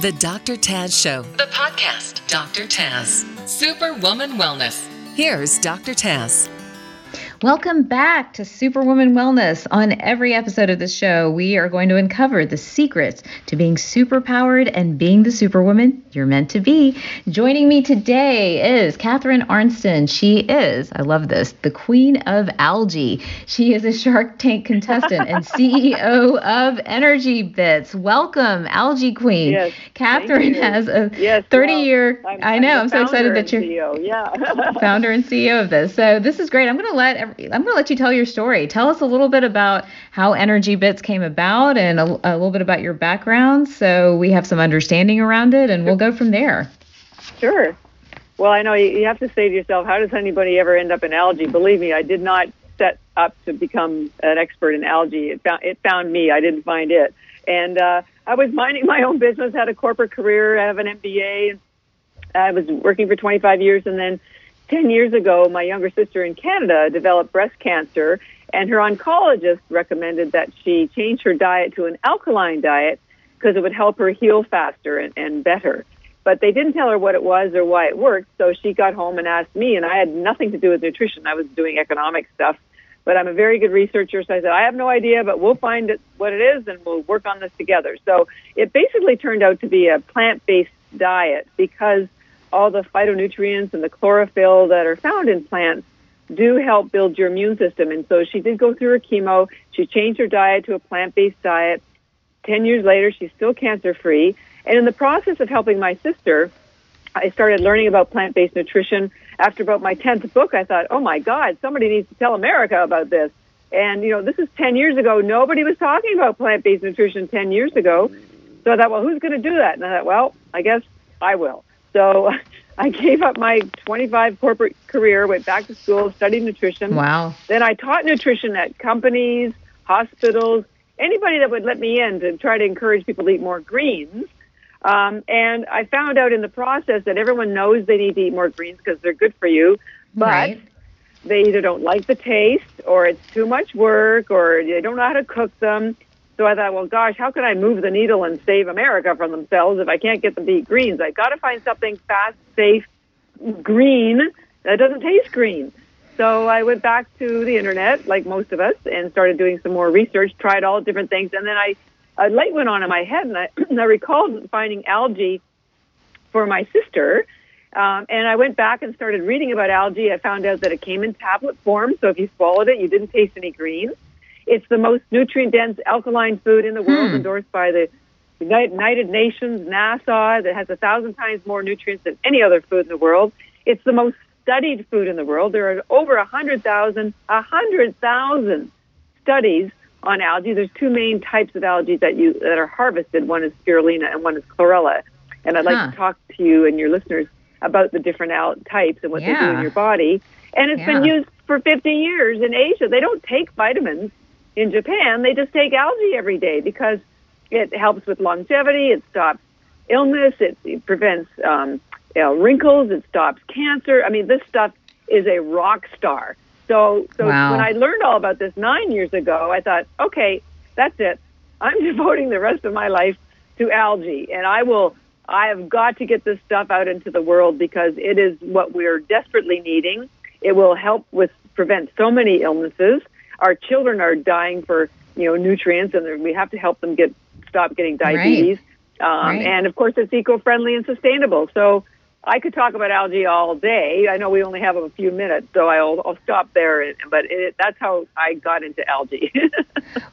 The Dr. Taz Show, the podcast. Dr. Taz, Superwoman Wellness. Here's Dr. Taz. Welcome back to Superwoman Wellness. On every episode of this show, we are going to uncover the secrets to being superpowered and being the superwoman you're meant to be. Joining me today is Catharine Arnston. She is, I love this, the queen of algae. She is a Shark Tank contestant and CEO of Energy Bits. Welcome, Algae Queen. Yes, Catherine has a yes, 30 well, year, I'm, I know, I'm, I'm so excited that you're CEO. Yeah. founder and CEO of this. So this is great. I'm going to let I'm going to let you tell your story. Tell us a little bit about how Energy Bits came about and a, a little bit about your background, so we have some understanding around it, and we'll go from there. Sure. Well, I know you, have to say to yourself, how does anybody ever end up in algae? Believe me, I did not set up to become an expert in algae. It found it found me. I didn't find it. And uh, I was minding my own business, had a corporate career, I have an MBA. I was working for 25 years, and then 10 years ago, my younger sister in Canada developed breast cancer, and her oncologist recommended that she change her diet to an alkaline diet because it would help her heal faster and, and better. But they didn't tell her what it was or why it worked, so she got home and asked me, and I had nothing to do with nutrition. I was doing economic stuff, but I'm a very good researcher, so I said, I have no idea, but we'll find it, what it is, and we'll work on this together. So it basically turned out to be a plant based diet because all the phytonutrients and the chlorophyll that are found in plants do help build your immune system. And so she did go through her chemo. She changed her diet to a plant based diet. Ten years later, she's still cancer free. And in the process of helping my sister, I started learning about plant based nutrition. After about my 10th book, I thought, oh my God, somebody needs to tell America about this. And, you know, this is 10 years ago. Nobody was talking about plant based nutrition 10 years ago. So I thought, well, who's going to do that? And I thought, well, I guess I will. So I gave up my 25 corporate career, went back to school, studied nutrition. Wow. Then I taught nutrition at companies, hospitals, anybody that would let me in to try to encourage people to eat more greens. Um, and I found out in the process that everyone knows they need to eat more greens because they're good for you, but Right. they either don't like the taste or it's too much work or they don't know how to cook them. So I thought, well, gosh, how can I move the needle and save America from themselves if I can't get them to eat greens? I've got to find something fast, safe, green that doesn't taste green. So I went back to the internet, like most of us, and started doing some more research, tried all different things, and then I a light went on in my head, and I, I recalled finding algae for my sister. Um, and I went back and started reading about algae. I found out that it came in tablet form, so if you swallowed it, you didn't taste any greens. It's the most nutrient dense alkaline food in the world, Hmm. endorsed by the United Nations, NASA, that has a thousand times more nutrients than any other food in the world. It's the most studied food in the world. There are over a hundred thousand, a hundred thousand studies on algae. There's two main types of algae that you that are harvested. One is spirulina and one is chlorella. And I'd like to talk to you and your listeners about the different al- types and what they do in your body. And it's been used for 50 years in Asia. They don't take vitamins in Japan. They just take algae every day because it helps with longevity. It stops illness. It, it prevents um, you know, wrinkles. It stops cancer. I mean, this stuff is a rock star. So, so Wow. when I learned all about this nine years ago, I thought, okay, that's it. I'm devoting the rest of my life to algae, and I will. I have got to get this stuff out into the world because it is what we're desperately needing. It will help with prevent so many illnesses. Our children are dying for you know nutrients, and we have to help them get stop getting diabetes. Um, Right. And of course, it's eco-friendly and sustainable. So I could talk about algae all day. I know we only have a few minutes, so I'll, I'll stop there. But it, that's how I got into algae.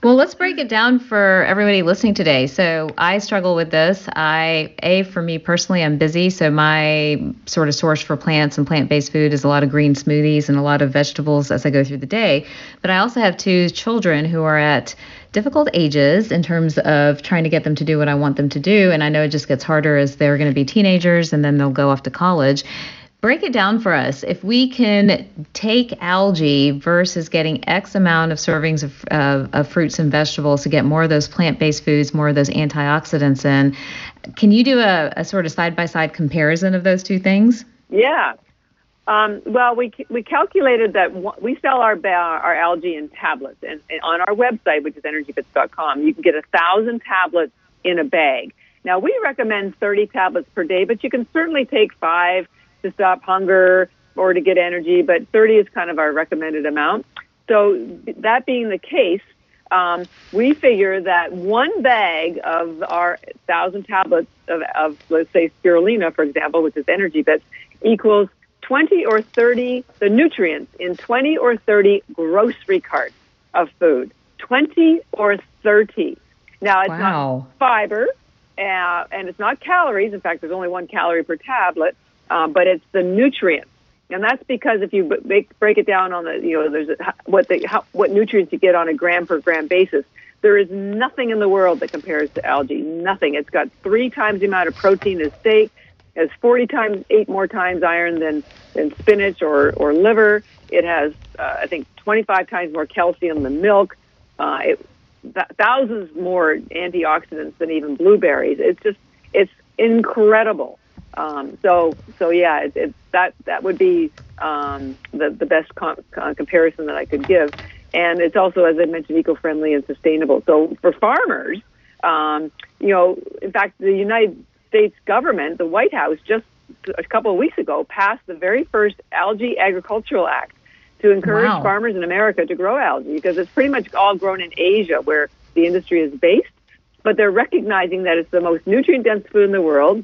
Well, let's break it down for everybody listening today. So, I struggle with this. I, A, for me personally, I'm busy. So, my sort of source for plants and plant based food is a lot of green smoothies and a lot of vegetables as I go through the day. But I also have two children who are at difficult ages in terms of trying to get them to do what I want them to do. And I know it just gets harder as they're going to be teenagers and then they'll go off to college. Break it down for us. If we can take algae versus getting X amount of servings of, of, fruits and vegetables to get more of those plant based foods, more of those antioxidants in, can you do a, a sort of side by side comparison of those two things? yeah. Um, well, we we calculated that we sell our ba- our algae in tablets, and, and on our website, which is energybits.com, you can get a thousand tablets in a bag. Now, we recommend 30 tablets per day, but you can certainly take five to stop hunger or to get energy, but 30 is kind of our recommended amount. So, that being the case, um, we figure that one bag of our thousand tablets of, of, let's say, spirulina, for example, which is energy bits, equals 20 or 30, the nutrients in 20 or 30 grocery carts of food. 20 or 30. Now, it's wow. not fiber uh, and it's not calories. In fact, there's only one calorie per tablet, uh, but it's the nutrients. And that's because if you make, break it down on the, you know, there's a, what the, how, what nutrients you get on a gram per gram basis. There is nothing in the world that compares to algae. Nothing. It's got three times the amount of protein as steak. Has 40 times, eight more times iron than, than spinach or, or liver. It has, uh, I think, 25 times more calcium than milk. Uh, it, th- thousands more antioxidants than even blueberries. It's just, it's incredible. Um, so, so yeah, it, it, that that would be um, the the best com- uh, comparison that I could give. And it's also, as I mentioned, eco-friendly and sustainable. So for farmers, um, you know, in fact, the United States government, the White House, just a couple of weeks ago passed the very first Algae Agricultural Act to encourage wow. farmers in America to grow algae because it's pretty much all grown in Asia where the industry is based. But they're recognizing that it's the most nutrient dense food in the world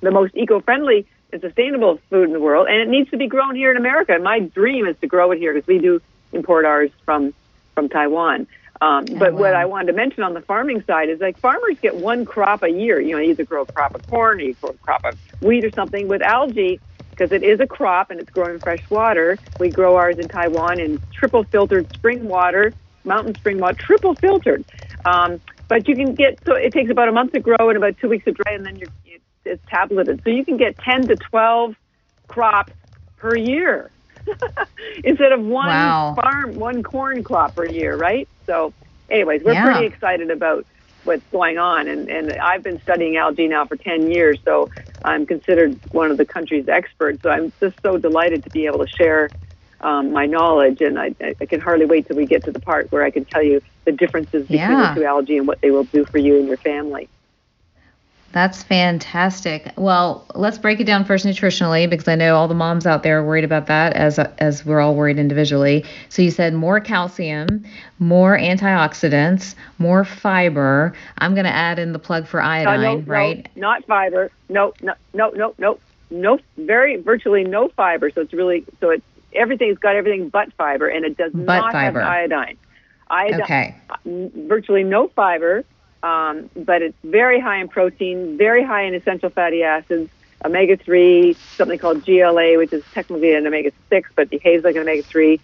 the most eco-friendly and sustainable food in the world, and it needs to be grown here in America. And my dream is to grow it here because we do import ours from from Taiwan. Um, oh, but wow. what I wanted to mention on the farming side is like farmers get one crop a year. You know, either grow a crop of corn, or you grow a crop of wheat or something. With algae, because it is a crop and it's grown in fresh water, we grow ours in Taiwan in triple filtered spring water, mountain spring water, triple filtered. Um, but you can get so it takes about a month to grow and about two weeks to dry, and then you're is tableted. So you can get 10 to 12 crops per year instead of one wow. farm, one corn crop per year, right? So, anyways, we're yeah. pretty excited about what's going on. And, and I've been studying algae now for 10 years, so I'm considered one of the country's experts. So I'm just so delighted to be able to share um, my knowledge. And I, I can hardly wait till we get to the part where I can tell you the differences between yeah. the two algae and what they will do for you and your family. That's fantastic. Well, let's break it down first nutritionally because I know all the moms out there are worried about that as as we're all worried individually. So you said more calcium, more antioxidants, more fiber. I'm going to add in the plug for iodine, uh, no, right? No, not fiber. No, no, no, no, no, no. Very virtually no fiber. So it's really so it's everything's got everything but fiber, and it does but not fiber. have iodine. Iodine. Okay. Virtually no fiber um, but it's very high in protein, very high in essential fatty acids, omega 3, something called GLA, which is technically an omega 6, but behaves like an omega 3.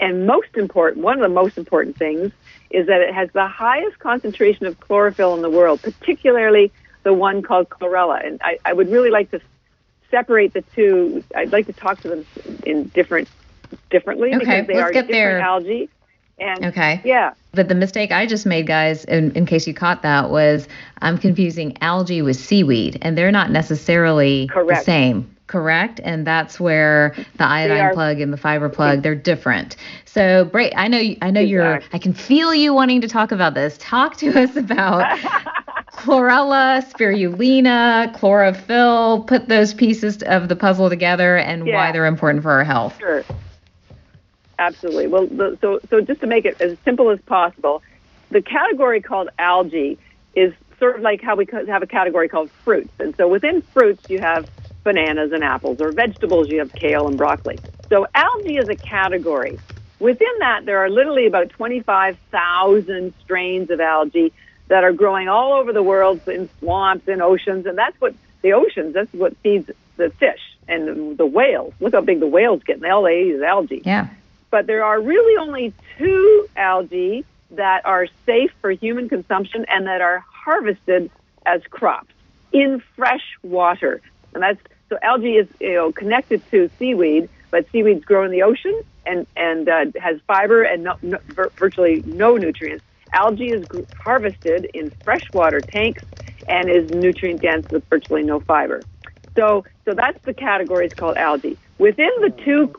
And most important, one of the most important things is that it has the highest concentration of chlorophyll in the world, particularly the one called chlorella. And I, I would really like to separate the two. I'd like to talk to them in different differently okay, because they are different there. algae. And okay. Yeah. But the mistake I just made, guys, in, in case you caught that, was I'm confusing algae with seaweed, and they're not necessarily Correct. the same. Correct, and that's where the iodine are- plug and the fiber plug they're different. So, Bray, I know, I know you're. Exactly. I can feel you wanting to talk about this. Talk to us about chlorella, spirulina, chlorophyll. Put those pieces of the puzzle together and Yeah. why they're important for our health. Sure. Absolutely. Well, the, so so just to make it as simple as possible, the category called algae is sort of like how we have a category called fruits, and so within fruits you have bananas and apples, or vegetables you have kale and broccoli. So algae is a category. Within that, there are literally about 25,000 strains of algae that are growing all over the world in swamps, and oceans, and that's what the oceans. That's what feeds the fish and the, whales. Look how big the whales get, and all they eat is algae Yeah. But there are really only two algae that are safe for human consumption and that are harvested as crops in fresh water. And that's so algae is you know connected to seaweed, but seaweeds grow in the ocean and and uh, has fiber and no, no, vir- virtually no nutrients. Algae is harvested in freshwater tanks and is nutrient dense with virtually no fiber. So so that's the category. It's called algae. Within the two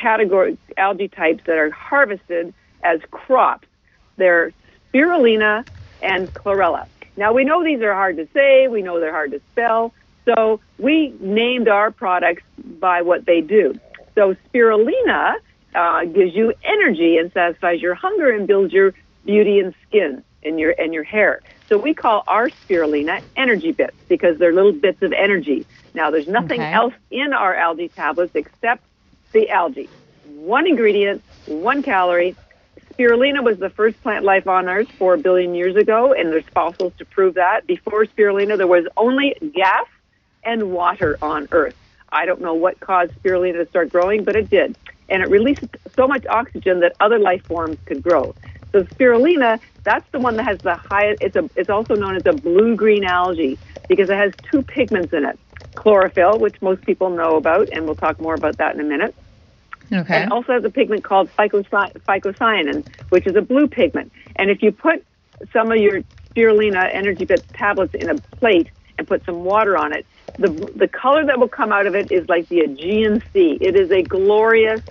category algae types that are harvested as crops. They're spirulina and chlorella. Now we know these are hard to say, we know they're hard to spell, so we named our products by what they do. So spirulina uh, gives you energy and satisfies your hunger and builds your beauty and skin and your and your hair. So we call our spirulina energy bits because they're little bits of energy. Now there's nothing Okay. else in our algae tablets except the algae. One ingredient, one calorie. Spirulina was the first plant life on Earth four billion years ago, and there's fossils to prove that. Before spirulina, there was only gas and water on Earth. I don't know what caused spirulina to start growing, but it did. And it released so much oxygen that other life forms could grow. So spirulina, that's the one that has the highest, it's, a, it's also known as a blue-green algae because it has two pigments in it. Chlorophyll, which most people know about, and we'll talk more about that in a minute. Okay. And it also has a pigment called phycocy- phycocyanin, which is a blue pigment. And if you put some of your spirulina energy bits tablets in a plate and put some water on it, the the color that will come out of it is like the Aegean Sea. It is a glorious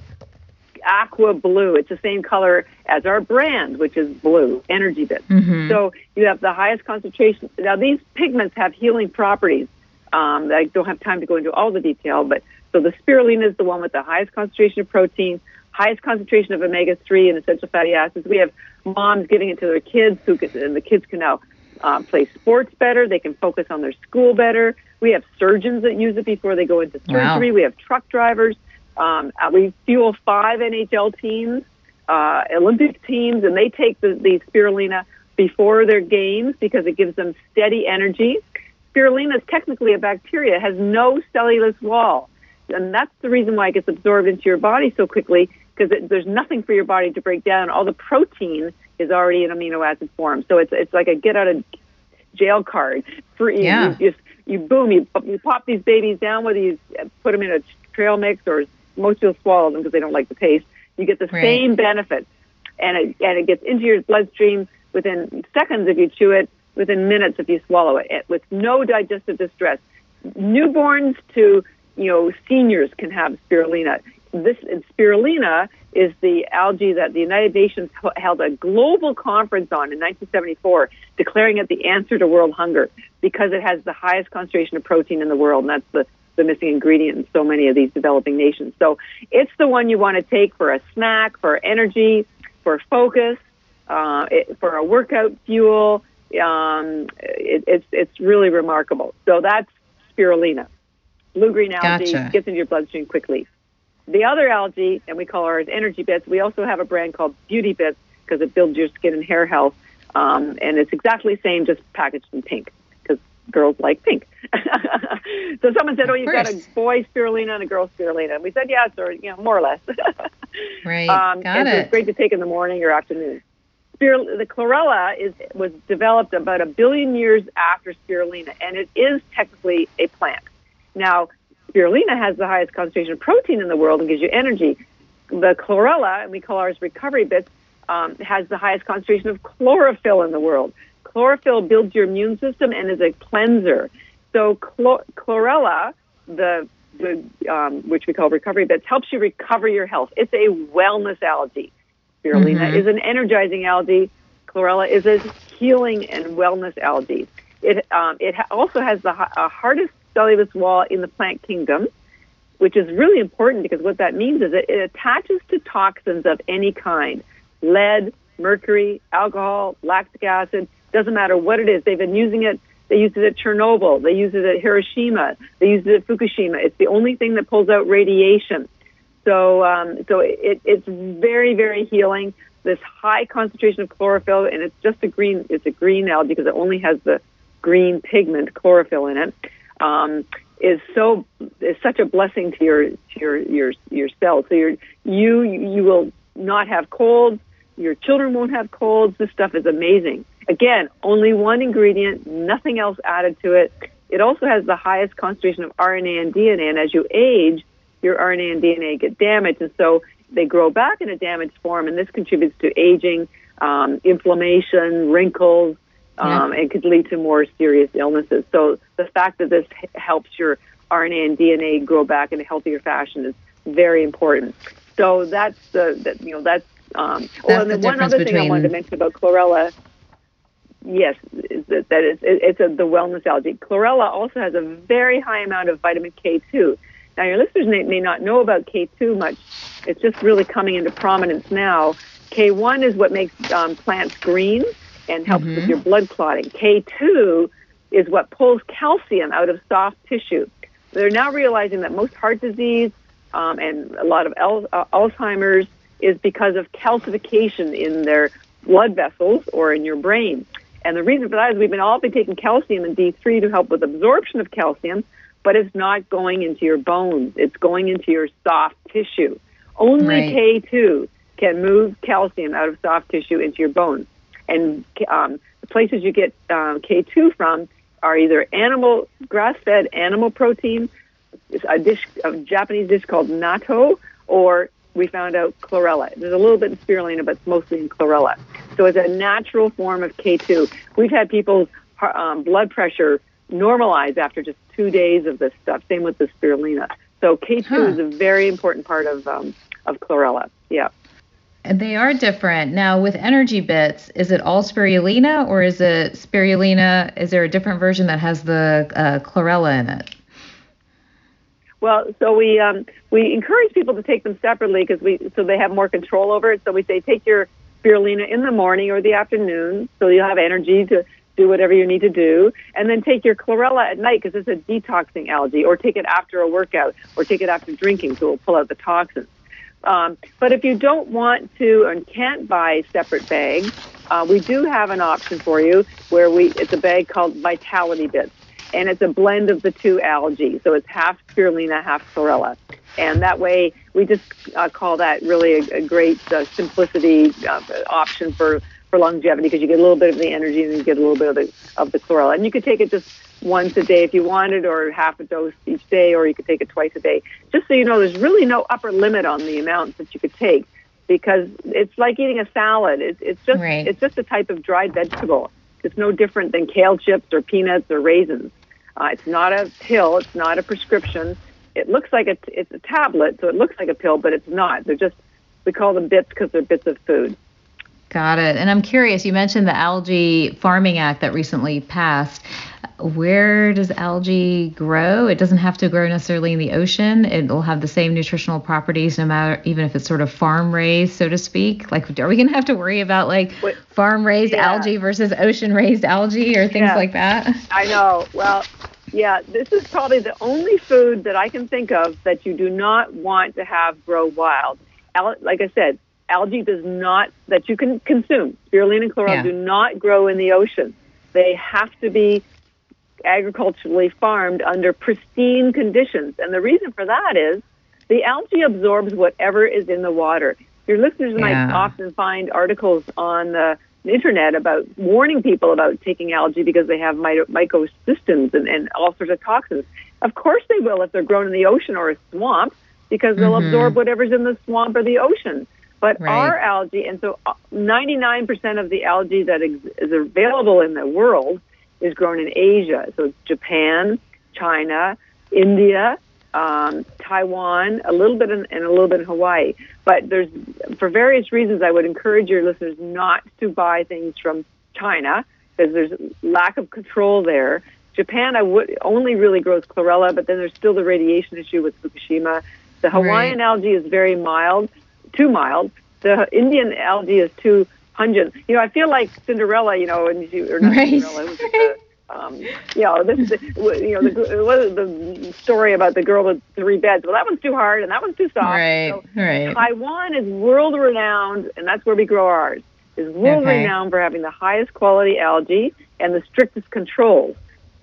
aqua blue. It's the same color as our brand, which is blue energy bits. Mhm. So you have the highest concentration. Now these pigments have healing properties. Um, I don't have time to go into all the detail, but so the spirulina is the one with the highest concentration of protein, highest concentration of omega three and essential fatty acids. We have moms giving it to their kids, who can, and the kids can now uh, play sports better. They can focus on their school better. We have surgeons that use it before they go into Wow. surgery. We have truck drivers. Um, uh, we fuel five NHL teams, uh, Olympic teams, and they take the, the spirulina before their games because it gives them steady energy. Spirulina is technically a bacteria, it has no cellulose wall. And that's the reason why it gets absorbed into your body so quickly because there's nothing for your body to break down. All the protein is already in amino acid form. So it's, it's like a get out of jail card. For Yeah. you just you boom, you, you pop these babies down, whether you put them in a trail mix or most people swallow them because they don't like the taste. You get the Right. same benefits, and it and it gets into your bloodstream within seconds if you chew it, within minutes if you swallow it, with no digestive distress. Newborns to you know seniors can have spirulina. This spirulina is the algae that the United Nations held a global conference on in 1974, declaring it the answer to world hunger because it has the highest concentration of protein in the world, and that's the the missing ingredient in so many of these developing nations. So it's the one you want to take for a snack, for energy, for focus, uh, it, for a workout fuel. Um, it, it's it's really remarkable. So that's spirulina, blue green algae Gotcha. gets into your bloodstream quickly. The other algae, and we call ours energy bits. We also have a brand called Beauty Bits because it builds your skin and hair health, um, and it's exactly the same, just packaged in pink because girls like pink. so someone said, "Oh, you've got a boy spirulina and a girl spirulina," and we said, "Yes," or you know, more or less. Right. Um, Got and so it. It's great to take in the morning or afternoon. Spirul- the chlorella is was developed about a billion years after spirulina, and it is technically a plant. Now, spirulina has the highest concentration of protein in the world and gives you energy. The chlorella, and we call ours recovery bits, um, has the highest concentration of chlorophyll in the world. Chlorophyll builds your immune system and is a cleanser. So chlor- chlorella, the the um, which we call recovery bits, helps you recover your health. It's a wellness algae. Spirulina Mhm. is an energizing algae. Chlorella is a healing and wellness algae. It um, it ha- also has the ha- uh, hardest cellulose wall in the plant kingdom, which is really important because what that means is that it attaches to toxins of any kind, lead, mercury, alcohol, lactic acid. Doesn't matter what it is. They've been using it. They used it at Chernobyl. They used it at Hiroshima. They used it at Fukushima. It's the only thing that pulls out radiation. So, um, so it, it's very, very healing. This high concentration of chlorophyll, and it's just a green. It's a green algae because it only has the green pigment chlorophyll in it. Um, is so is such a blessing to your to your your your cells. So you're, you you will not have colds. Your children won't have colds. This stuff is amazing. Again, only one ingredient, nothing else added to it. It also has the highest concentration of RNA and DNA, and as you age, your RNA and DNA get damaged, and so they grow back in a damaged form, and this contributes to aging, um, inflammation, wrinkles, um, and could lead to more serious illnesses. So the fact that this h- helps your RNA and DNA grow back in a healthier fashion is very important. So that's the that, you know that's um, oh, That's and the one other thing I wanted to mention about chlorella. yes, that, that it's, it's a, the wellness algae. Chlorella also has a very high amount of vitamin K2. Now, your listeners may, may not know about K2 much. It's just really coming into prominence now. K1 is what makes um, plants green and helps mm-hmm. with your blood clotting. K2 is what pulls calcium out of soft tissue. They're now realizing that most heart disease um, and a lot of al- uh, Alzheimer's is because of calcification in their blood vessels or in your brain. And the reason for that is we've been all been taking calcium and D3 to help with absorption of calcium, but it's not going into your bones. It's going into your soft tissue. Only right. K2 can move calcium out of soft tissue into your bones. And um, the places you get um, K2 from are either animal, grass-fed animal protein, a dish, a Japanese dish called natto, or we found out chlorella. There's a little bit in spirulina, but it's mostly in chlorella. So it's a natural form of K2. We've had people's um, blood pressure normalize after just two days of this stuff. Same with the spirulina. So K2 huh. is a very important part of um, of chlorella. Yeah. They are different. Now, with energy bits, is it all spirulina or is it spirulina? Is there a different version that has the uh, chlorella in it? Well, so we um, we encourage people to take them separately because we so they have more control over it. So we say take your spirulina in the morning or the afternoon, so you'll have energy to do whatever you need to do, and then take your chlorella at night because it's a detoxing algae, or take it after a workout, or take it after drinking, so it'll pull out the toxins. Um, but if you don't want to and can't buy separate bags, uh, we do have an option for you where we it's a bag called Vitality Bits, and it's a blend of the two algae. So it's half spirulina, half chlorella, and that way we just uh, call that really a, a great uh, simplicity uh, option for for longevity because you get a little bit of the energy and you get a little bit of the of the chlorella, and you could take it just once a day if you wanted, or half a dose each day, or you could take it twice a day. Just so you know, there's really no upper limit on the amounts that you could take because it's like eating a salad. It's, it's just right. it's just a type of dried vegetable. It's no different than kale chips or peanuts or raisins. Uh, it's not a pill. It's not a prescription. It looks like a, it's a tablet, so it looks like a pill, but it's not. They're just we call them bits because they're bits of food. Got it. And I'm curious, you mentioned the Algae Farming Act that recently passed. Where does algae grow? It doesn't have to grow necessarily in the ocean. It will have the same nutritional properties no matter, even if it's sort of farm raised, so to speak. Like, are we going to have to worry about like farm raised yeah. algae versus ocean raised algae or things yeah. like that? I know. Well, yeah, this is probably the only food that I can think of that you do not want to have grow wild. Like I said, algae does not that you can consume. Spirulina and chlorella yeah. do not grow in the ocean. They have to be agriculturally farmed under pristine conditions. And the reason for that is the algae absorbs whatever is in the water. Your listeners yeah. might often find articles on the internet about warning people about taking algae because they have mycotoxins and, and all sorts of toxins. Of course they will if they're grown in the ocean or a swamp because they'll mm-hmm. absorb whatever's in the swamp or the ocean. But right. our algae, and so 99% uh, of the algae that is available in the world is grown in Asia. So it's Japan, China, India, um, Taiwan, a little bit in, and a little bit in Hawaii. But there's, for various reasons, I would encourage your listeners not to buy things from China because there's lack of control there. Japan, I would only really grows chlorella, but then there's still the radiation issue with Fukushima. The Hawaiian right. algae is very mild, too mild. The Indian algae is too pungent. You know, I feel like Cinderella. You know, and she, or not right. Cinderella. Was the, um, you know, this is the, you know the, the story about the girl with three beds. Well, that one's too hard and that one's too soft. Right, so right. Taiwan is world renowned, and that's where we grow ours. Is world okay. renowned for having the highest quality algae and the strictest controls.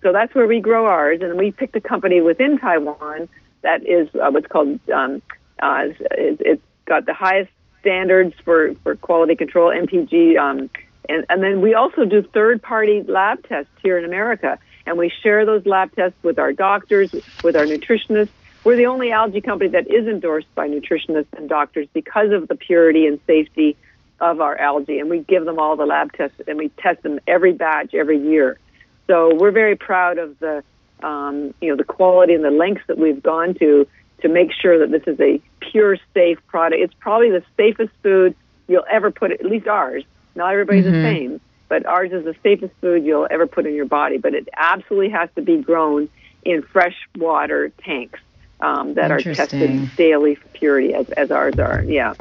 So that's where we grow ours, and we picked a company within Taiwan that is uh, what's called um, uh, it, it's got the highest standards for, for quality control, MPG. Um, and, and then we also do third party lab tests here in America. And we share those lab tests with our doctors, with our nutritionists. We're the only algae company that is endorsed by nutritionists and doctors because of the purity and safety of our algae. And we give them all the lab tests and we test them every batch every year. So we're very proud of the, um, you know, the quality and the lengths that we've gone to to make sure that this is a pure, safe product. It's probably the safest food you'll ever put, at least ours. Not everybody's mm-hmm. the same, but ours is the safest food you'll ever put in your body. But it absolutely has to be grown in freshwater tanks um, that are tested daily for purity, as, as ours are. Yeah.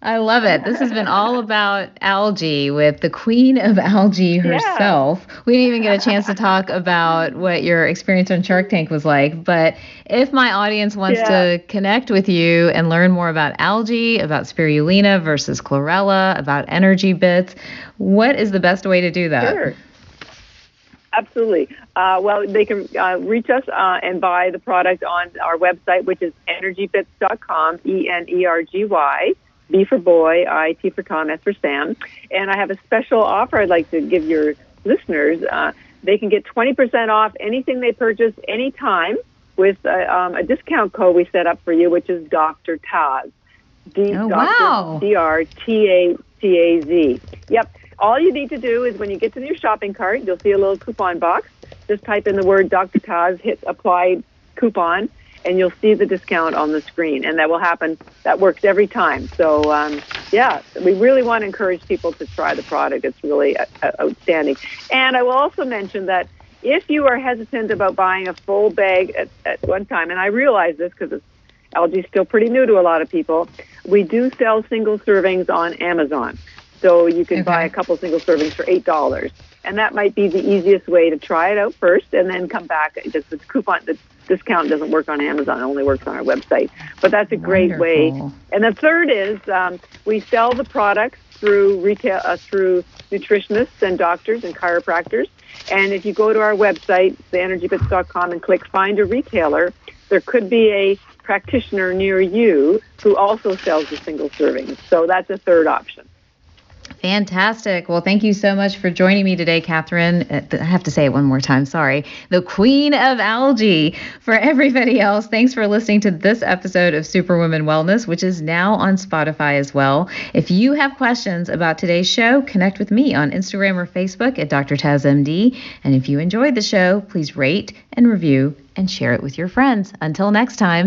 I love it. This has been all about algae with the queen of algae herself. Yeah. We didn't even get a chance to talk about what your experience on Shark Tank was like. But if my audience wants yeah. to connect with you and learn more about algae, about spirulina versus chlorella, about energy bits, what is the best way to do that? Sure. Absolutely. Uh, well, they can uh, reach us uh, and buy the product on our website, which is energybits.com, E N E R G Y. B for boy, I, T for Tom, S for Sam. And I have a special offer I'd like to give your listeners. Uh, they can get 20% off anything they purchase anytime with a, um, a discount code we set up for you, which is Dr. Taz. D- oh, wow. D-R-T-A-T-A-Z. Yep. All you need to do is when you get to your shopping cart, you'll see a little coupon box. Just type in the word Dr. Taz, hit apply coupon, and you'll see the discount on the screen. And that will happen. That works every time. So, um, yeah, we really want to encourage people to try the product. It's really uh, uh, outstanding. And I will also mention that if you are hesitant about buying a full bag at, at one time, and I realize this because it's algae is still pretty new to a lot of people, we do sell single servings on Amazon. So you can okay. buy a couple single servings for eight dollars, and that might be the easiest way to try it out first, and then come back. Just the coupon, the discount doesn't work on Amazon; it only works on our website. But that's a great Wonderful. way. And the third is um, we sell the products through retail, uh, through nutritionists and doctors and chiropractors. And if you go to our website, theenergybits.com, and click Find a Retailer, there could be a practitioner near you who also sells the single servings. So that's a third option. Fantastic. Well, thank you so much for joining me today, Catharine. Uh, I have to say it one more time. Sorry. The queen of algae. For everybody else, thanks for listening to this episode of Superwoman Wellness, which is now on Spotify as well. If you have questions about today's show, connect with me on Instagram or Facebook at Dr. TazMD. And if you enjoyed the show, please rate and review and share it with your friends. Until next time.